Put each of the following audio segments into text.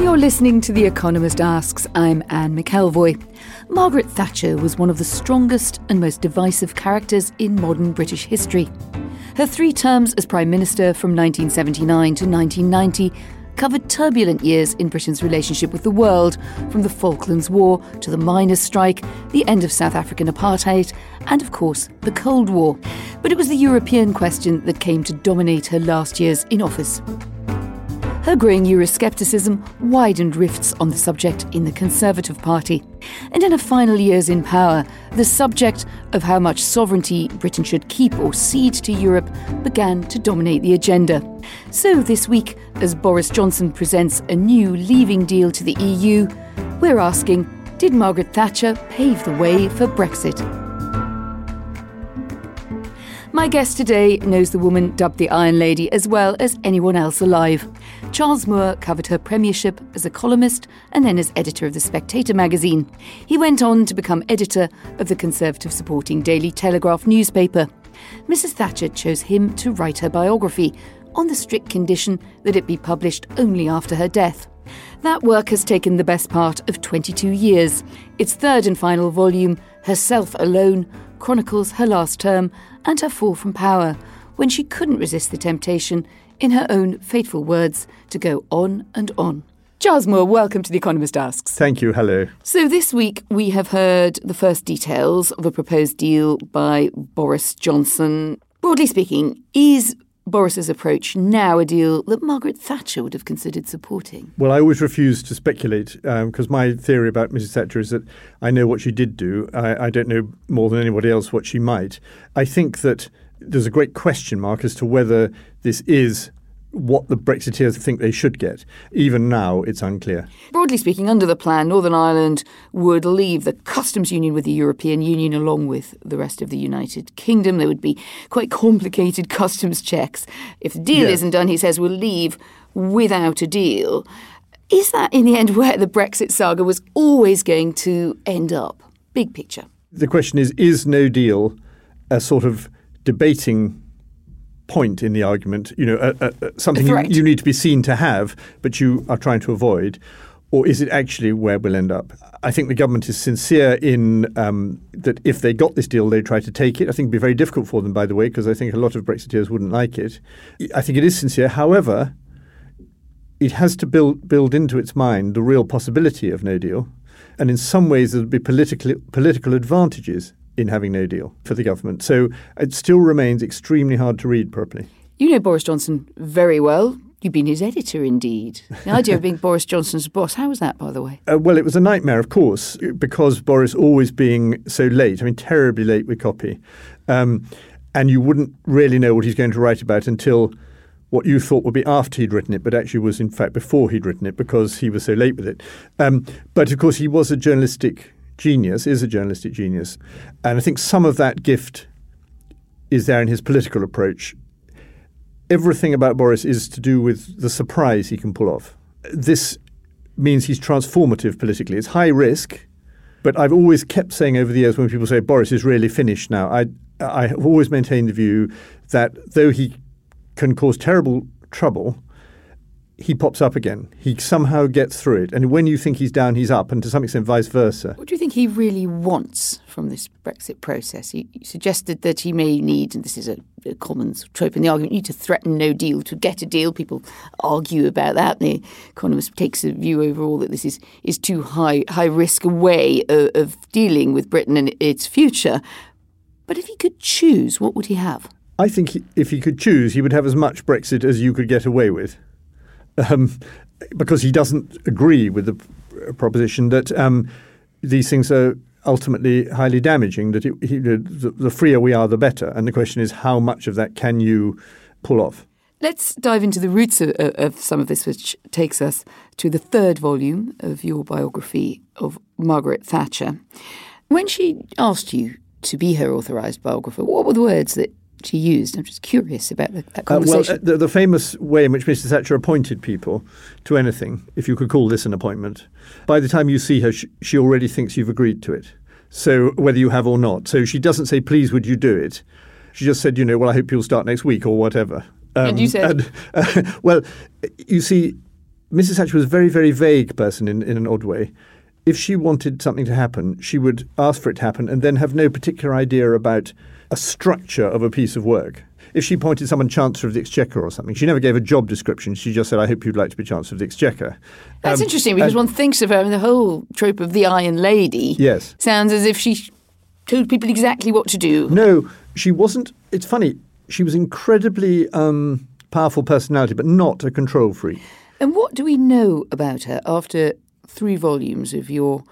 You're listening to The Economist Asks. I'm Anne McElvoy. Margaret Thatcher was one of the strongest and most divisive characters in modern British history. Her three terms as Prime Minister from 1979 to 1990 covered turbulent years in Britain's relationship with the world, from the Falklands War to the miners' strike, the end of South African apartheid, and of course, the Cold War. But it was the European question that came to dominate her last years in office. Her growing Euroscepticism widened rifts on the subject in the Conservative Party. And in her final years in power, the subject of how much sovereignty Britain should keep or cede to Europe began to dominate the agenda. So this week, as Boris Johnson presents a new leaving deal to the EU, we're asking Did Margaret Thatcher pave the way for Brexit? My guest today knows the woman dubbed the Iron Lady as well as anyone else alive. Charles Moore covered her premiership as a columnist and then as editor of The Spectator magazine. He went on to become editor of the Conservative supporting Daily Telegraph newspaper. Mrs. Thatcher chose him to write her biography, on the strict condition that it be published only after her death. That work has taken the best part of 22 years. Its third and final volume, Herself Alone, chronicles her last term and her fall from power when she couldn't resist the temptation, in her own fateful words, to go on and on. Charles Moore, welcome to The Economist Asks. Thank you. Hello. So, this week we have heard the first details of a proposed deal by Boris Johnson. Broadly speaking, is Boris's approach now a deal that Margaret Thatcher would have considered supporting? Well, I always refuse to speculate because um, my theory about Mrs. Thatcher is that I know what she did do. I, I don't know more than anybody else what she might. I think that there's a great question mark as to whether this is what the Brexiteers think they should get. Even now, it's unclear. Broadly speaking, under the plan, Northern Ireland would leave the customs union with the European Union along with the rest of the United Kingdom. There would be quite complicated customs checks. If the deal yeah. isn't done, he says we'll leave without a deal. Is that, in the end, where the Brexit saga was always going to end up? Big picture. The question is is no deal a sort of debating point in the argument, you know, uh, uh, something you, you, need to be seen to have, but you are trying to avoid? Or is it actually where we'll end up? I think the government is sincere in um, that if they got this deal, they'd try to take it. I think it'd be very difficult for them, by the way, because I think a lot of Brexiteers wouldn't like it. I think it is sincere. However, it has to build build into its mind the real possibility of no deal. And in some ways, there'll be political political advantages in having no deal for the government. So it still remains extremely hard to read properly. You know Boris Johnson very well. You've been his editor, indeed. The idea of being Boris Johnson's boss, how was that, by the way? Uh, well, it was a nightmare, of course, because Boris always being so late, I mean, terribly late with copy. Um, and you wouldn't really know what he's going to write about until what you thought would be after he'd written it, but actually was, in fact, before he'd written it because he was so late with it. Um, but, of course, he was a journalistic genius, is a journalistic genius. And I think some of that gift is there in his political approach. Everything about Boris is to do with the surprise he can pull off. This means he's transformative politically. It's high risk, but I've always kept saying over the years when people say Boris is really finished now, I, I have always maintained the view that though he can cause terrible trouble, he pops up again. He somehow gets through it. And when you think he's down, he's up, and to some extent, vice versa. What do you think he really wants from this Brexit process? He, suggested that he may need, and this is a, a, common trope in the argument, you need to threaten no deal to get a deal. People argue about that. The Economist takes a view overall that this is, is too high, high risk a way of, of dealing with Britain and its future. But if he could choose, what would he have? I think if he could choose, he would have as much Brexit as you could get away with um, because he doesn't agree with the proposition that um, these things are ultimately highly damaging. That it, he, the, the freer we are, the better. And the question is, how much of that can you pull off? Let's dive into the roots of, of, some of this, which takes us to the third volume of your biography of Margaret Thatcher. When she asked you to be her authorised biographer, what were the words that she used? I'm just curious about the, that conversation. Uh, well, uh, the, the, famous way in which Mrs. Thatcher appointed people to anything, if you could call this an appointment, by the time you see her, she, she already thinks you've agreed to it. So whether you have or not. So she doesn't say, please, would you do it? She just said, you know, well, I hope you'll start next week or whatever. Um, and you said, and, uh, well, you see, Mrs. Thatcher was a very, very vague person in, in an odd way. If she wanted something to happen, she would ask for it to happen and then have no particular idea about a structure of a piece of work. If she appointed someone Chancellor of the Exchequer or something, she never gave a job description. She just said, I hope you'd like to be Chancellor of the Exchequer. That's um, interesting because one thinks of her, I mean, the whole trope of the Iron Lady yes. sounds as if she told people exactly what to do. No, she wasn't. It's funny she was incredibly um, powerful personality, but not a control freak. And what do we know about her after three volumes of your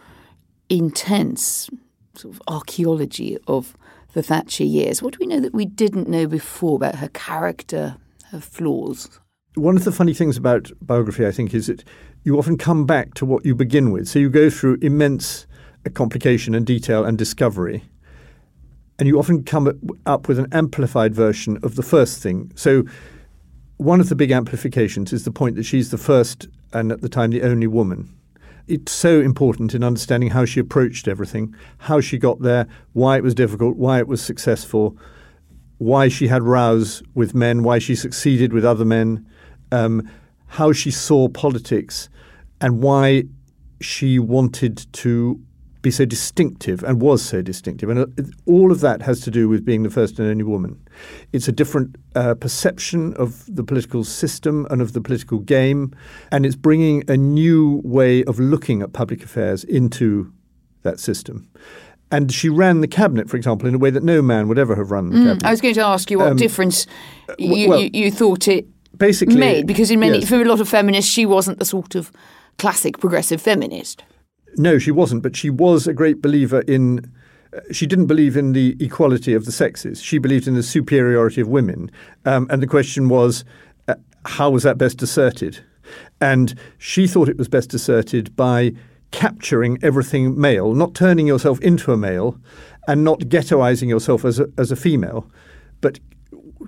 intense sort of archaeology of the Thatcher years? What do we know that we didn't know before about her character, her flaws? One of the funny things about biography, I think, is that you often come back to what you begin with. So you go through immense complication and detail and discovery and you often come up with an amplified version of the first thing. So, one of the big amplifications is the point that she's the first and at the time the only woman. It's so important in understanding how she approached everything, how she got there, why it was difficult, why it was successful, why she had rows with men, why she succeeded with other men, um, how she saw politics, and why she wanted to be so distinctive and was so distinctive. And uh, all of that has to do with being the first and only woman. It's a different uh, perception of the political system and of the political game, and it's bringing a new way of looking at public affairs into that system. And she ran the cabinet, for example, in a way that no man would ever have run the mm, cabinet. I was going to ask you what um, difference you, well, you, you, thought it basically made, because in many, yes. for a lot of feminists, she wasn't the sort of classic progressive feminist. No, she wasn't, but she was a great believer in. Uh, she didn't believe in the equality of the sexes. She believed in the superiority of women. Um, and the question was, uh, how was that best asserted? And she thought it was best asserted by capturing everything male, not turning yourself into a male and not ghettoizing yourself as a, as a female, but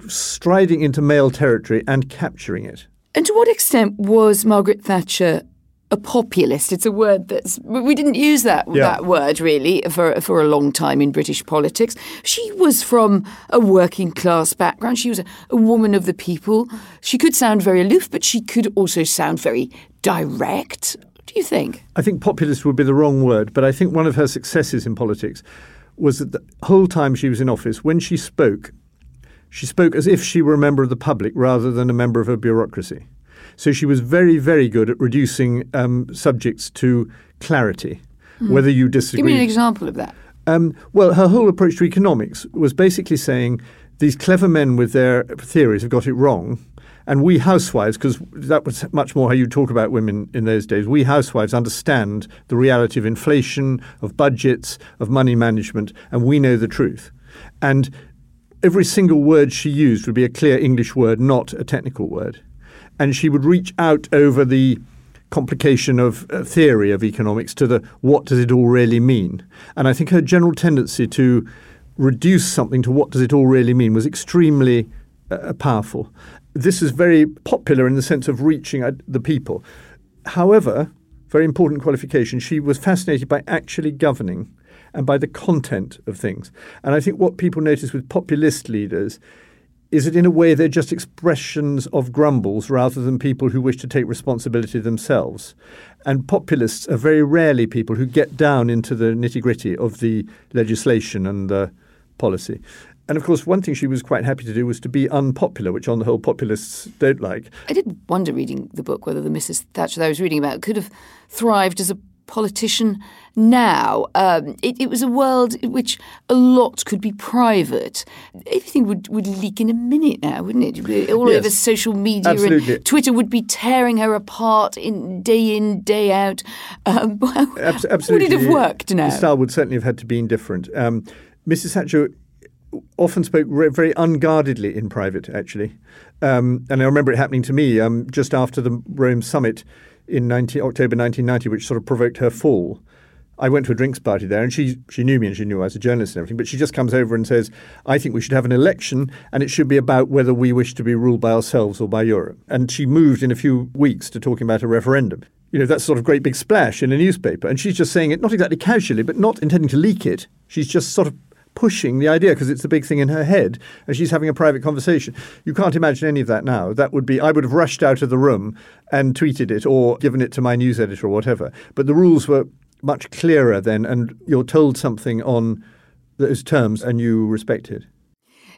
striding into male territory and capturing it. And to what extent was Margaret Thatcher a populist. It's a word that's we didn't use that yeah. that word really for for a long time in British politics. She was from a working class background. She was a, a woman of the people. She could sound very aloof, but she could also sound very direct. Do you think? I think populist would be the wrong word, but I think one of her successes in politics was that the whole time she was in office, when she spoke, she spoke as if she were a member of the public rather than a member of a bureaucracy. So she was very, very good at reducing um, subjects to clarity, mm. whether you disagree. Give me an example of that. Um, well, her whole approach to economics was basically saying these clever men with their theories have got it wrong. And we housewives, because that was much more how you talk about women in those days, we housewives understand the reality of inflation, of budgets, of money management, and we know the truth. And every single word she used would be a clear English word, not a technical word and she would reach out over the complication of uh, theory of economics to the what does it all really mean. And I think her general tendency to reduce something to what does it all really mean was extremely uh, powerful. This is very popular in the sense of reaching the people. However, very important qualification, she was fascinated by actually governing and by the content of things. And I think what people notice with populist leaders is it in a way they're just expressions of grumbles rather than people who wish to take responsibility themselves? And populists are very rarely people who get down into the nitty gritty of the legislation and the policy. And of course, one thing she was quite happy to do was to be unpopular, which on the whole populists don't like. I did wonder reading the book whether the Mrs. Thatcher that I was reading about could have thrived as a politician now. Um, it, it, was a world in which a lot could be private. Everything would, would leak in a minute now, wouldn't it? All yes, over social media absolutely. and Twitter would be tearing her apart in day in, day out. Um, absolutely. Would it have worked now? The style would certainly have had to be different. Um, Mrs. Thatcher often spoke very unguardedly in private, actually. Um, and I remember it happening to me um, just after the Rome summit in 19, October 1990, which sort of provoked her fall. I went to a drinks party there, and she she knew me and she knew I was a journalist and everything. But she just comes over and says, "I think we should have an election, and it should be about whether we wish to be ruled by ourselves or by Europe." And she moved in a few weeks to talking about a referendum. You know, that's sort of great big splash in a newspaper, and she's just saying it not exactly casually, but not intending to leak it. She's just sort of pushing the idea because it's the big thing in her head and she's having a private conversation. You can't imagine any of that now. That would be, I would have rushed out of the room and tweeted it or given it to my news editor or whatever. But the rules were much clearer then and you're told something on those terms and you respect it.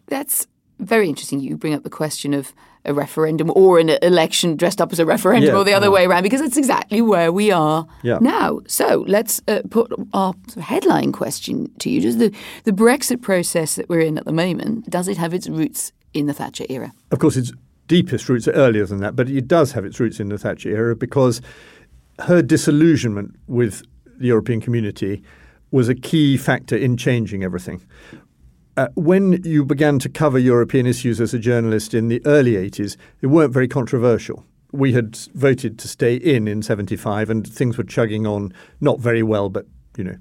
That's very interesting. You bring up the question of a referendum or an election dressed up as a referendum yeah, or the other yeah. way around because that's exactly where we are yeah. now. So let's uh, put our headline question to you. Does the, the Brexit process that we're in at the moment, does it have its roots in the Thatcher era? Of course, its deepest roots are earlier than that, but it does have its roots in the Thatcher era because her disillusionment with the European community was a key factor in changing everything. Uh, when you began to cover European issues as a journalist in the early 80s, they weren't very controversial. We had voted to stay in in 75 and things were chugging on, not very well, but, you know.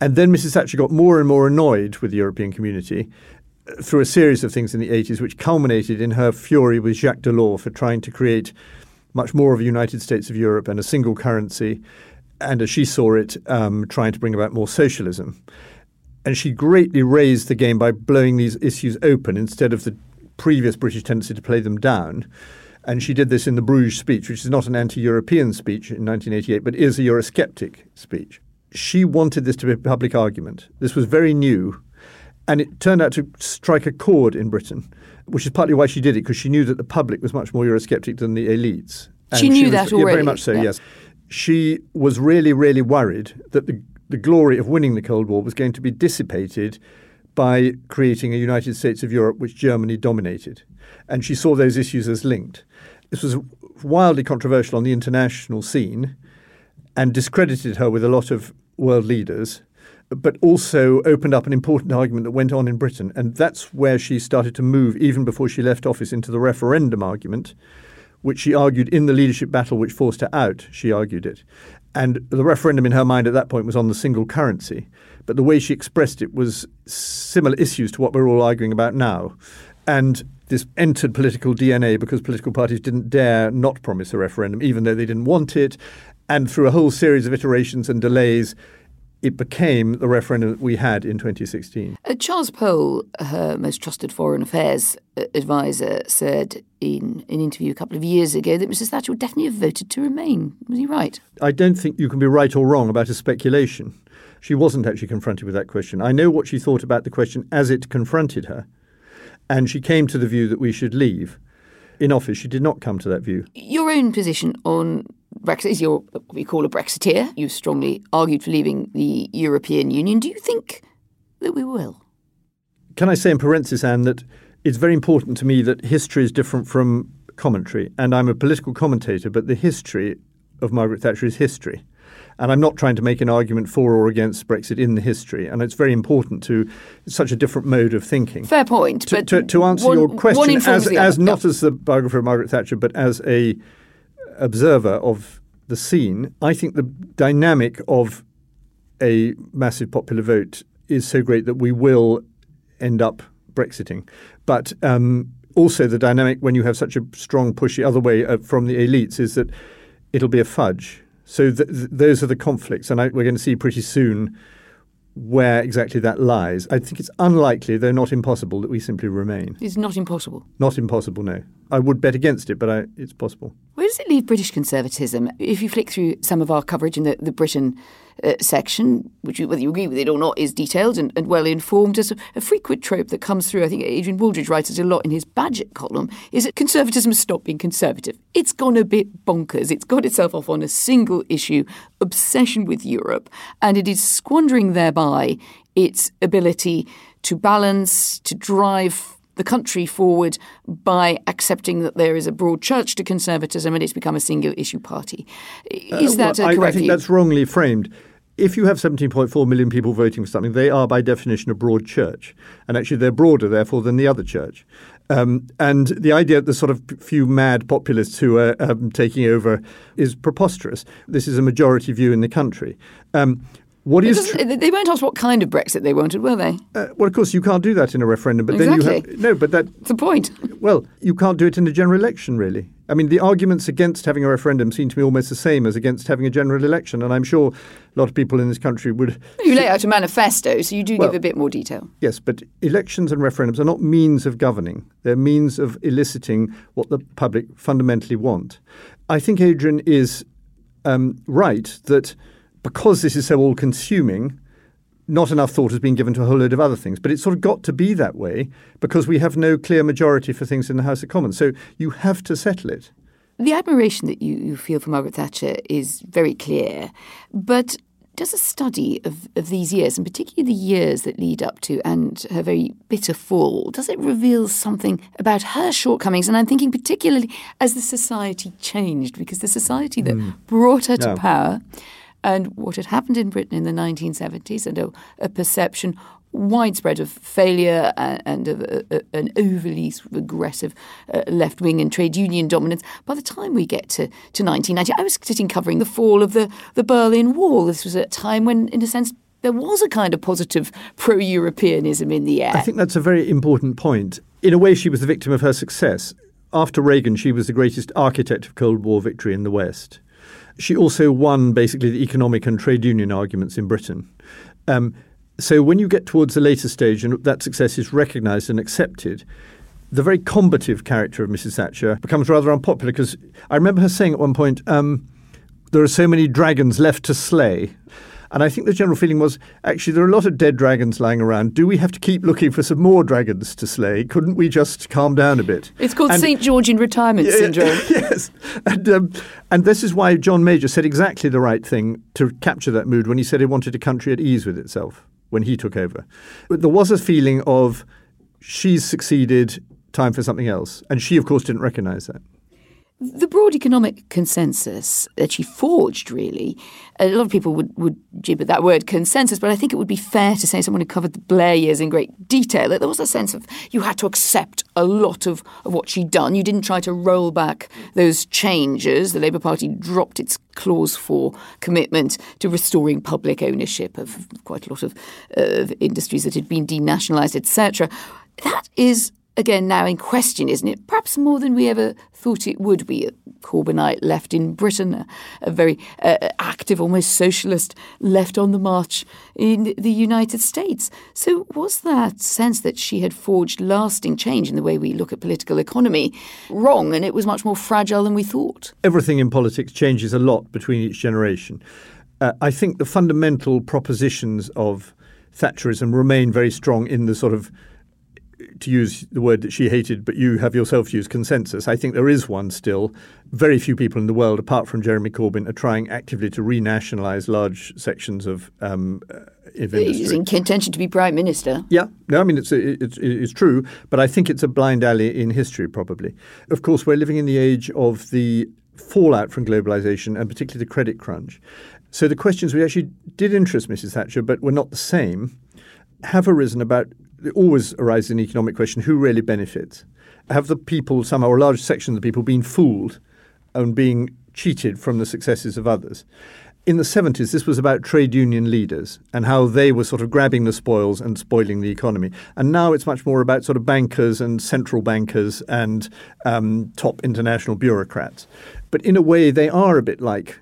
And then Mrs. Thatcher got more and more annoyed with the European community uh, through a series of things in the 80s, which culminated in her fury with Jacques Delors for trying to create much more of a United States of Europe and a single currency, and as she saw it, um, trying to bring about more socialism. And she greatly raised the game by blowing these issues open instead of the previous British tendency to play them down. And she did this in the Bruges speech, which is not an anti European speech in 1988, but is a Eurosceptic speech. She wanted this to be a public argument. This was very new. And it turned out to strike a chord in Britain, which is partly why she did it, because she knew that the public was much more Eurosceptic than the elites. And she knew she was, that already. Yeah, very much so, yeah. yes. She was really, really worried that the the glory of winning the Cold War was going to be dissipated by creating a United States of Europe which Germany dominated. And she saw those issues as linked. This was wildly controversial on the international scene and discredited her with a lot of world leaders, but also opened up an important argument that went on in Britain. And that's where she started to move, even before she left office, into the referendum argument, which she argued in the leadership battle which forced her out. She argued it. And the referendum in her mind at that point was on the single currency. But the way she expressed it was similar issues to what we're all arguing about now. And this entered political DNA because political parties didn't dare not promise a referendum, even though they didn't want it. And through a whole series of iterations and delays, it became the referendum that we had in 2016. Uh, Charles Powell, her most trusted foreign affairs uh, advisor, said in an interview a couple of years ago that Mrs. Thatcher would definitely have voted to remain. Was he right? I don't think you can be right or wrong about a speculation. She wasn't actually confronted with that question. I know what she thought about the question as it confronted her, and she came to the view that we should leave. In office, she did not come to that view. Your own position on Brexit is you're what we call a Brexiteer. You strongly argued for leaving the European Union. Do you think that we will? Can I say in parenthesis, Anne, that it's very important to me that history is different from commentary. And I'm a political commentator, but the history of Margaret Thatcher is history. And I'm not trying to make an argument for or against Brexit in the history. And it's very important to such a different mode of thinking. Fair point. To, to, to answer one, your question, as, as not as the biographer of Margaret Thatcher, but as a observer of the scene, I think the dynamic of a massive popular vote is so great that we will end up Brexiting. But um, also, the dynamic when you have such a strong push the other way uh, from the elites is that it'll be a fudge. So th- th- those are the conflicts, and I, we're going to see pretty soon where exactly that lies. I think it's unlikely, though not impossible, that we simply remain. It's not impossible. Not impossible, no. I would bet against it, but I, it's possible. Where does it leave British conservatism? If you flick through some of our coverage in the, the Britain uh, section, which, whether you agree with it or not, is detailed and, and well informed, as a, a, frequent trope that comes through. I think Adrian Wooldridge writes it a lot in his Bagehot column. Is that conservatism has stopped being conservative? It's gone a bit bonkers. It's got itself off on a single issue obsession with Europe, and it is squandering thereby its ability to balance, to drive the country forward by accepting that there is a broad church to conservatism and it's become a single issue party. Is uh, that well, a correct I, I think that's wrongly framed. If you have 17.4 million people voting for something, they are by definition a broad church. And actually, they're broader, therefore, than the other church. Um, and the idea that the sort of few mad populists who are um, taking over is preposterous. This is a majority view in the country. Um, what is tr- they won't ask what kind of Brexit they wanted, will they? Uh, well, of course, you can't do that in a referendum. But exactly. then you have no. But that's the point. Well, you can't do it in a general election, really. I mean, the arguments against having a referendum seem to me almost the same as against having a general election, and I'm sure a lot of people in this country would. You lay out a manifesto, so you do well, give a bit more detail. Yes, but elections and referendums are not means of governing; they're means of eliciting what the public fundamentally want. I think Adrian is um, right that because this is so all consuming, not enough thought has been given to a whole load of other things. But it's sort of got to be that way because we have no clear majority for things in the House of Commons. So you have to settle it. The admiration that you, you feel for Margaret Thatcher is very clear. But does a study of, of these years, and particularly the years that lead up to and her very bitter fall, does it reveal something about her shortcomings? And I'm thinking particularly as the society changed, because the society that mm. brought her to power and what had happened in Britain in the 1970s and a, a perception widespread of failure and, and of a, a, an overly sort of aggressive uh, left wing and trade union dominance. By the time we get to, to 1990, I was sitting covering the fall of the, the Berlin Wall. This was a time when, in a sense, there was a kind of positive pro Europeanism in the air. I think that's a very important point. In a way, she was the victim of her success. After Reagan, she was the greatest architect of Cold War victory in the West. She also won basically the economic and trade union arguments in Britain. Um, so when you get towards the later stage and that success is recognised and accepted, the very combative character of Mrs. Thatcher becomes rather unpopular because I remember her saying at one point, um, there are so many dragons left to slay. And I think the general feeling was actually there are a lot of dead dragons lying around. Do we have to keep looking for some more dragons to slay? Couldn't we just calm down a bit? It's called St. Georgian retirement yeah, syndrome. yes. And, um, and this is why John Major said exactly the right thing to capture that mood when he said he wanted a country at ease with itself when he took over. But there was a feeling of she's succeeded, time for something else. And she, of course, didn't recognize that. The broad economic consensus that she forged, really, a lot of people would, would jib at that word consensus, but I think it would be fair to say, someone who covered the Blair years in great detail, that there was a sense of you had to accept a lot of, of what she'd done. You didn't try to roll back those changes. The Labour Party dropped its Clause Four commitment to restoring public ownership of quite a lot of, of industries that had been denationalised, etc. That is again now in question, isn't it? Perhaps more than we ever thought it would be. Corbynite left in Britain, a, a very uh, active, almost socialist left on the march in the United States. So, was that sense that she had forged lasting change in the way we look at political economy wrong, and it was much more fragile than we thought? Everything in politics changes a lot between each generation. Uh, I think the fundamental propositions of Thatcherism remain very strong in the sort of to use the word that she hated, but you have yourself used consensus. I think there is one still. Very few people in the world, apart from Jeremy Corbyn, are trying actively to renationalise large sections of, um, uh, industry. He's in contention to be prime minister. Yeah, no, I mean it's, it's it's true, but I think it's a blind alley in history. Probably, of course, we're living in the age of the fallout from globalization and particularly the credit crunch. So the questions which actually did interest Mrs. Thatcher, but were not the same, have arisen about always arises an economic question who really benefits? Have the people, somehow, or a large section of the people, been fooled and being cheated from the successes of others? In the 70s, this was about trade union leaders and how they were sort of grabbing the spoils and spoiling the economy. And now it's much more about sort of bankers and central bankers and um, top international bureaucrats. But in a way, they are a bit like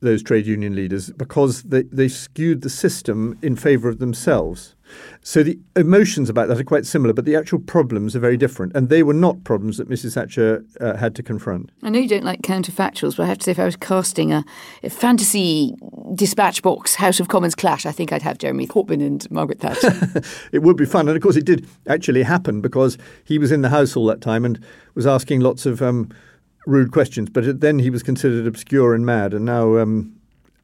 those trade union leaders because they, they skewed the system in favour of themselves. So the emotions about that are quite similar, but the actual problems are very different. And they were not problems that Mrs. Thatcher uh, had to confront. I know you don't like counterfactuals, but I have to say, if I was casting a, a fantasy dispatch box House of Commons clash, I think I'd have Jeremy Corbyn and Margaret Thatcher. it would be fun. And of course, it did actually happen because he was in the House all that time and was asking lots of um, rude questions. But then he was considered obscure and mad. And now. Um,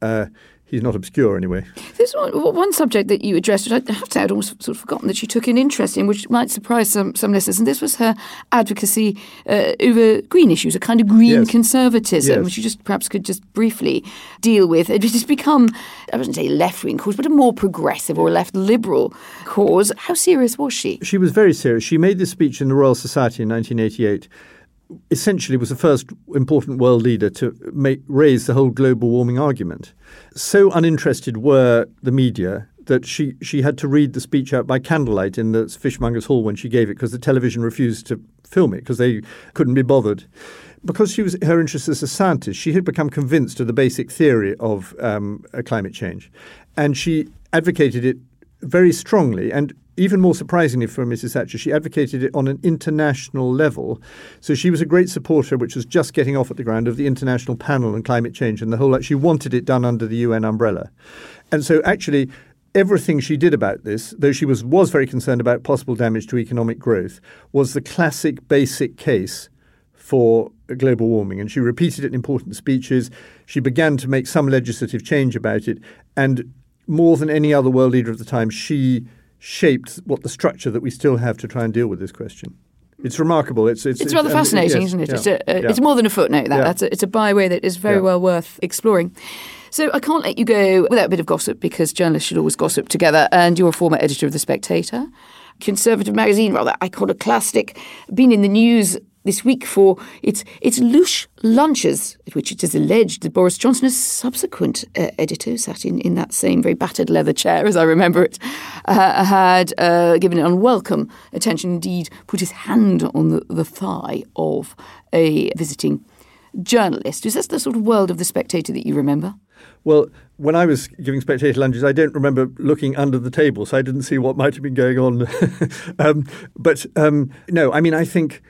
uh, he's not obscure anyway. There's one, one, subject that you addressed, which I have to say I'd almost sort of forgotten that she took an interest in, which might surprise some, some listeners, and this was her advocacy uh, over green issues, a kind of green yes. conservatism, yes. which you just perhaps could just briefly deal with. It has become, I wouldn't say left-wing cause, but a more progressive or left liberal cause. How serious was she? She was very serious. She made this speech in the Royal Society in 1988 essentially was the first important world leader to make, raise the whole global warming argument. So uninterested were the media that she, she had to read the speech out by candlelight in the fishmonger's hall when she gave it because the television refused to film it because they couldn't be bothered. Because she was her interest as a scientist, she had become convinced of the basic theory of um, climate change, and she advocated it very strongly. And even more surprisingly for Mrs. Thatcher, she advocated it on an international level. So she was a great supporter, which was just getting off at the ground, of the International Panel on Climate Change and the whole. She wanted it done under the UN umbrella. And so actually, everything she did about this, though she was, was very concerned about possible damage to economic growth, was the classic basic case for global warming. And she repeated it in important speeches. She began to make some legislative change about it. And more than any other world leader of the time, she shaped what the structure that we still have to try and deal with this question. It's remarkable. It's it's, it's rather it's, fascinating, yes, isn't it? Yeah, it's, a, yeah. it's more than a footnote. That yeah. That's a, it's a byway that is very well worth exploring. So I can't let you go without a bit of gossip because journalists should always gossip together. And you're a former editor of the Spectator, conservative magazine, rather iconoclastic, been in the news this week for its its louche lunches, at which it is alleged that Boris Johnson, a subsequent uh, editor, sat in, in that same very battered leather chair, as I remember it, uh, had uh, given unwelcome attention, indeed put his hand on the, the thigh of a visiting journalist. Is this the sort of world of the spectator that you remember? Well, when I was giving spectator lunches, I don't remember looking under the table, so I didn't see what might have been going on. um, but um, no, I mean, I think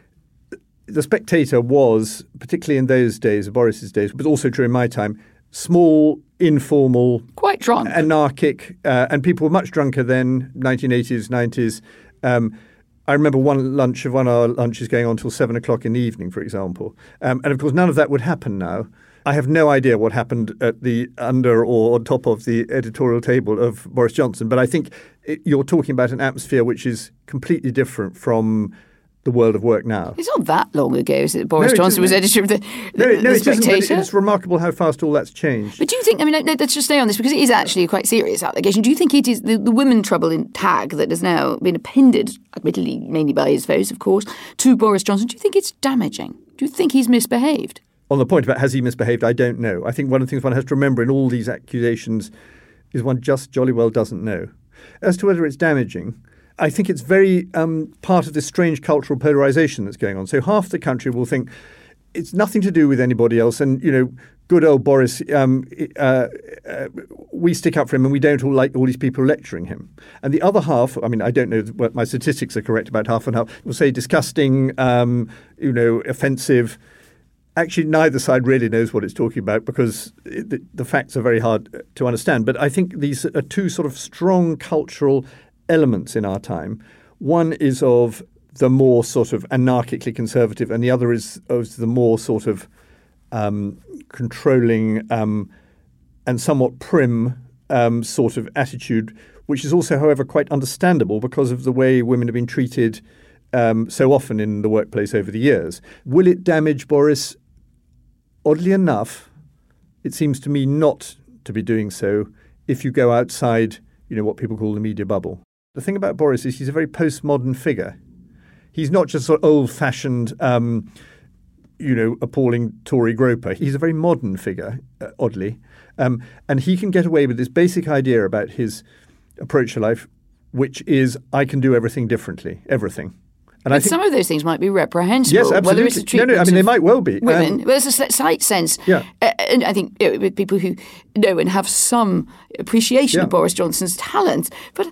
the Spectator was, particularly in those days, Boris's days, but also during my time, small, informal, quite drunk, anarchic, uh, and people were much drunker then, 1980s, 90s. Um, I remember one lunch of one of our lunches going on till seven o'clock in the evening, for example. Um, and of course, none of that would happen now. I have no idea what happened at the under or on top of the editorial table of Boris Johnson, but I think it, you're talking about an atmosphere which is completely different from the world of work now. It's not that long ago, is it? Boris no, Johnson was editor of the, no, the, no, the Spectator. It's remarkable how fast all that's changed. But do you think? I mean, let's just stay on this because it is actually a quite serious allegation. Do you think it is the, the women trouble in tag that has now been appended, admittedly mainly by his foes, of course, to Boris Johnson? Do you think it's damaging? Do you think he's misbehaved? On the point about has he misbehaved, I don't know. I think one of the things one has to remember in all these accusations is one just jolly well doesn't know. As to whether it's damaging, I think it's very um, part of this strange cultural polarization that's going on. So half the country will think it's nothing to do with anybody else, and you know, good old Boris, um, uh, uh, we stick up for him, and we don't all like all these people lecturing him. And the other half, I mean, I don't know what my statistics are correct about half and half, will say disgusting, um, you know, offensive. Actually, neither side really knows what it's talking about because it, the, the facts are very hard to understand. But I think these are two sort of strong cultural elements in our time. One is of the more sort of anarchically conservative, and the other is of the more sort of um, controlling um, and somewhat prim um, sort of attitude, which is also, however, quite understandable because of the way women have been treated um, so often in the workplace over the years. Will it damage Boris? Oddly enough, it seems to me not to be doing so if you go outside, you know, what people call the media bubble. The thing about Boris is he's a very postmodern figure. He's not just sort of old-fashioned, um, you know, appalling Tory groper. He's a very modern figure, uh, oddly, um, and he can get away with this basic idea about his approach to life, which is I can do everything differently, everything. And I think some of those things might be reprehensible. Yes, absolutely. Whether it's a No, treatment no, I mean, they might well be. women. Um, well, there's a slight sense. Yeah. Uh, and I think you know, with people who know and have some appreciation Yeah. of Boris Johnson's talents. But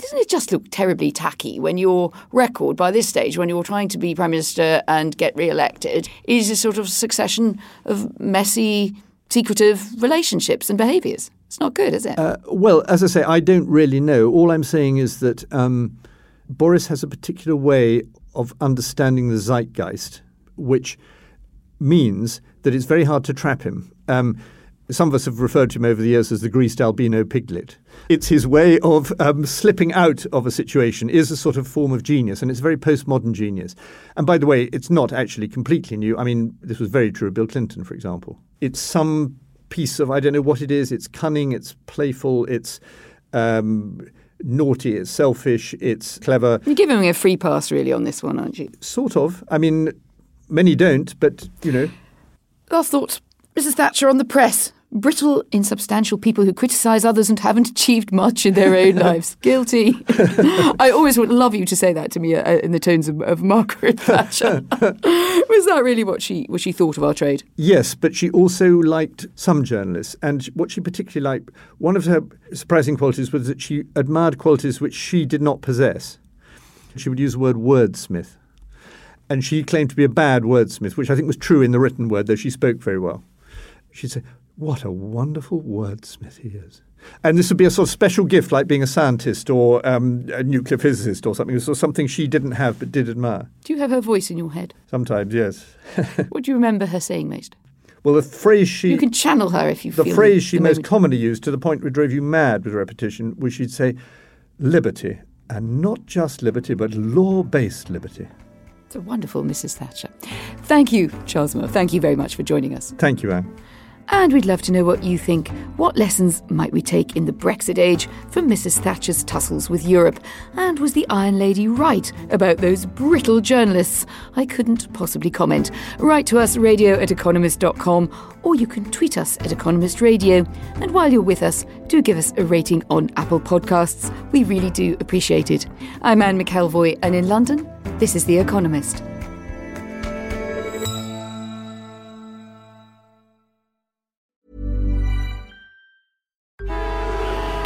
doesn't it just look terribly tacky when your record by this stage, when you're trying to be prime minister and get re-elected, is a sort of succession of messy, secretive relationships and behaviours? It's not good, is it? Uh, well, as I say, I don't really know. All I'm saying is that um, Boris has a particular way of understanding the zeitgeist, which means that it's very hard to trap him. Um, some of us have referred to him over the years as the greased albino piglet. It's his way of um, slipping out of a situation is a sort of form of genius, and it's very postmodern genius. And by the way, it's not actually completely new. I mean, this was very true of Bill Clinton, for example. It's some piece of I don't know what it is. It's cunning. It's playful. It's um, naughty. It's selfish. It's clever. You're giving me a free pass, really, on this one, aren't you? Sort of. I mean, many don't, but you know. Last thoughts. Mrs. Thatcher on the press. Brittle, insubstantial people who criticise others and haven't achieved much in their own lives. Guilty. I always would love you to say that to me uh, in the tones of, of Margaret Thatcher. Was that really what she what she thought of our trade? Yes, but she also liked some journalists, and what she particularly liked, one of her surprising qualities was that she admired qualities which she did not possess. She would use the word wordsmith, and she claimed to be a bad wordsmith, which I think was true in the written word, though she spoke very well. She'd say, "What a wonderful wordsmith he is." And this would be a sort of special gift, like being a scientist or um, a nuclear physicist or something. So something she didn't have but did admire. Do you have her voice in your head? Sometimes, yes. What do you remember her saying most? well, the phrase she You can channel her if you the phrase she the most moment. commonly used to the point where it drove you mad with repetition was she'd say, liberty. And not just liberty, but law based liberty. It's a wonderful Mrs. Thatcher. Thank you, Charles Moore. Thank you very much for joining us. Thank you, Anne. And we'd love to know what you think. What lessons might we take in the Brexit age from Mrs. Thatcher's tussles with Europe? And was the Iron Lady right about those brittle journalists? I couldn't possibly comment. Write to us, radio at economist.com, or you can tweet us at Economist Radio. And while you're with us, do give us a rating on Apple Podcasts. We really do appreciate it. I'm Anne McElvoy, and in London, this is The Economist.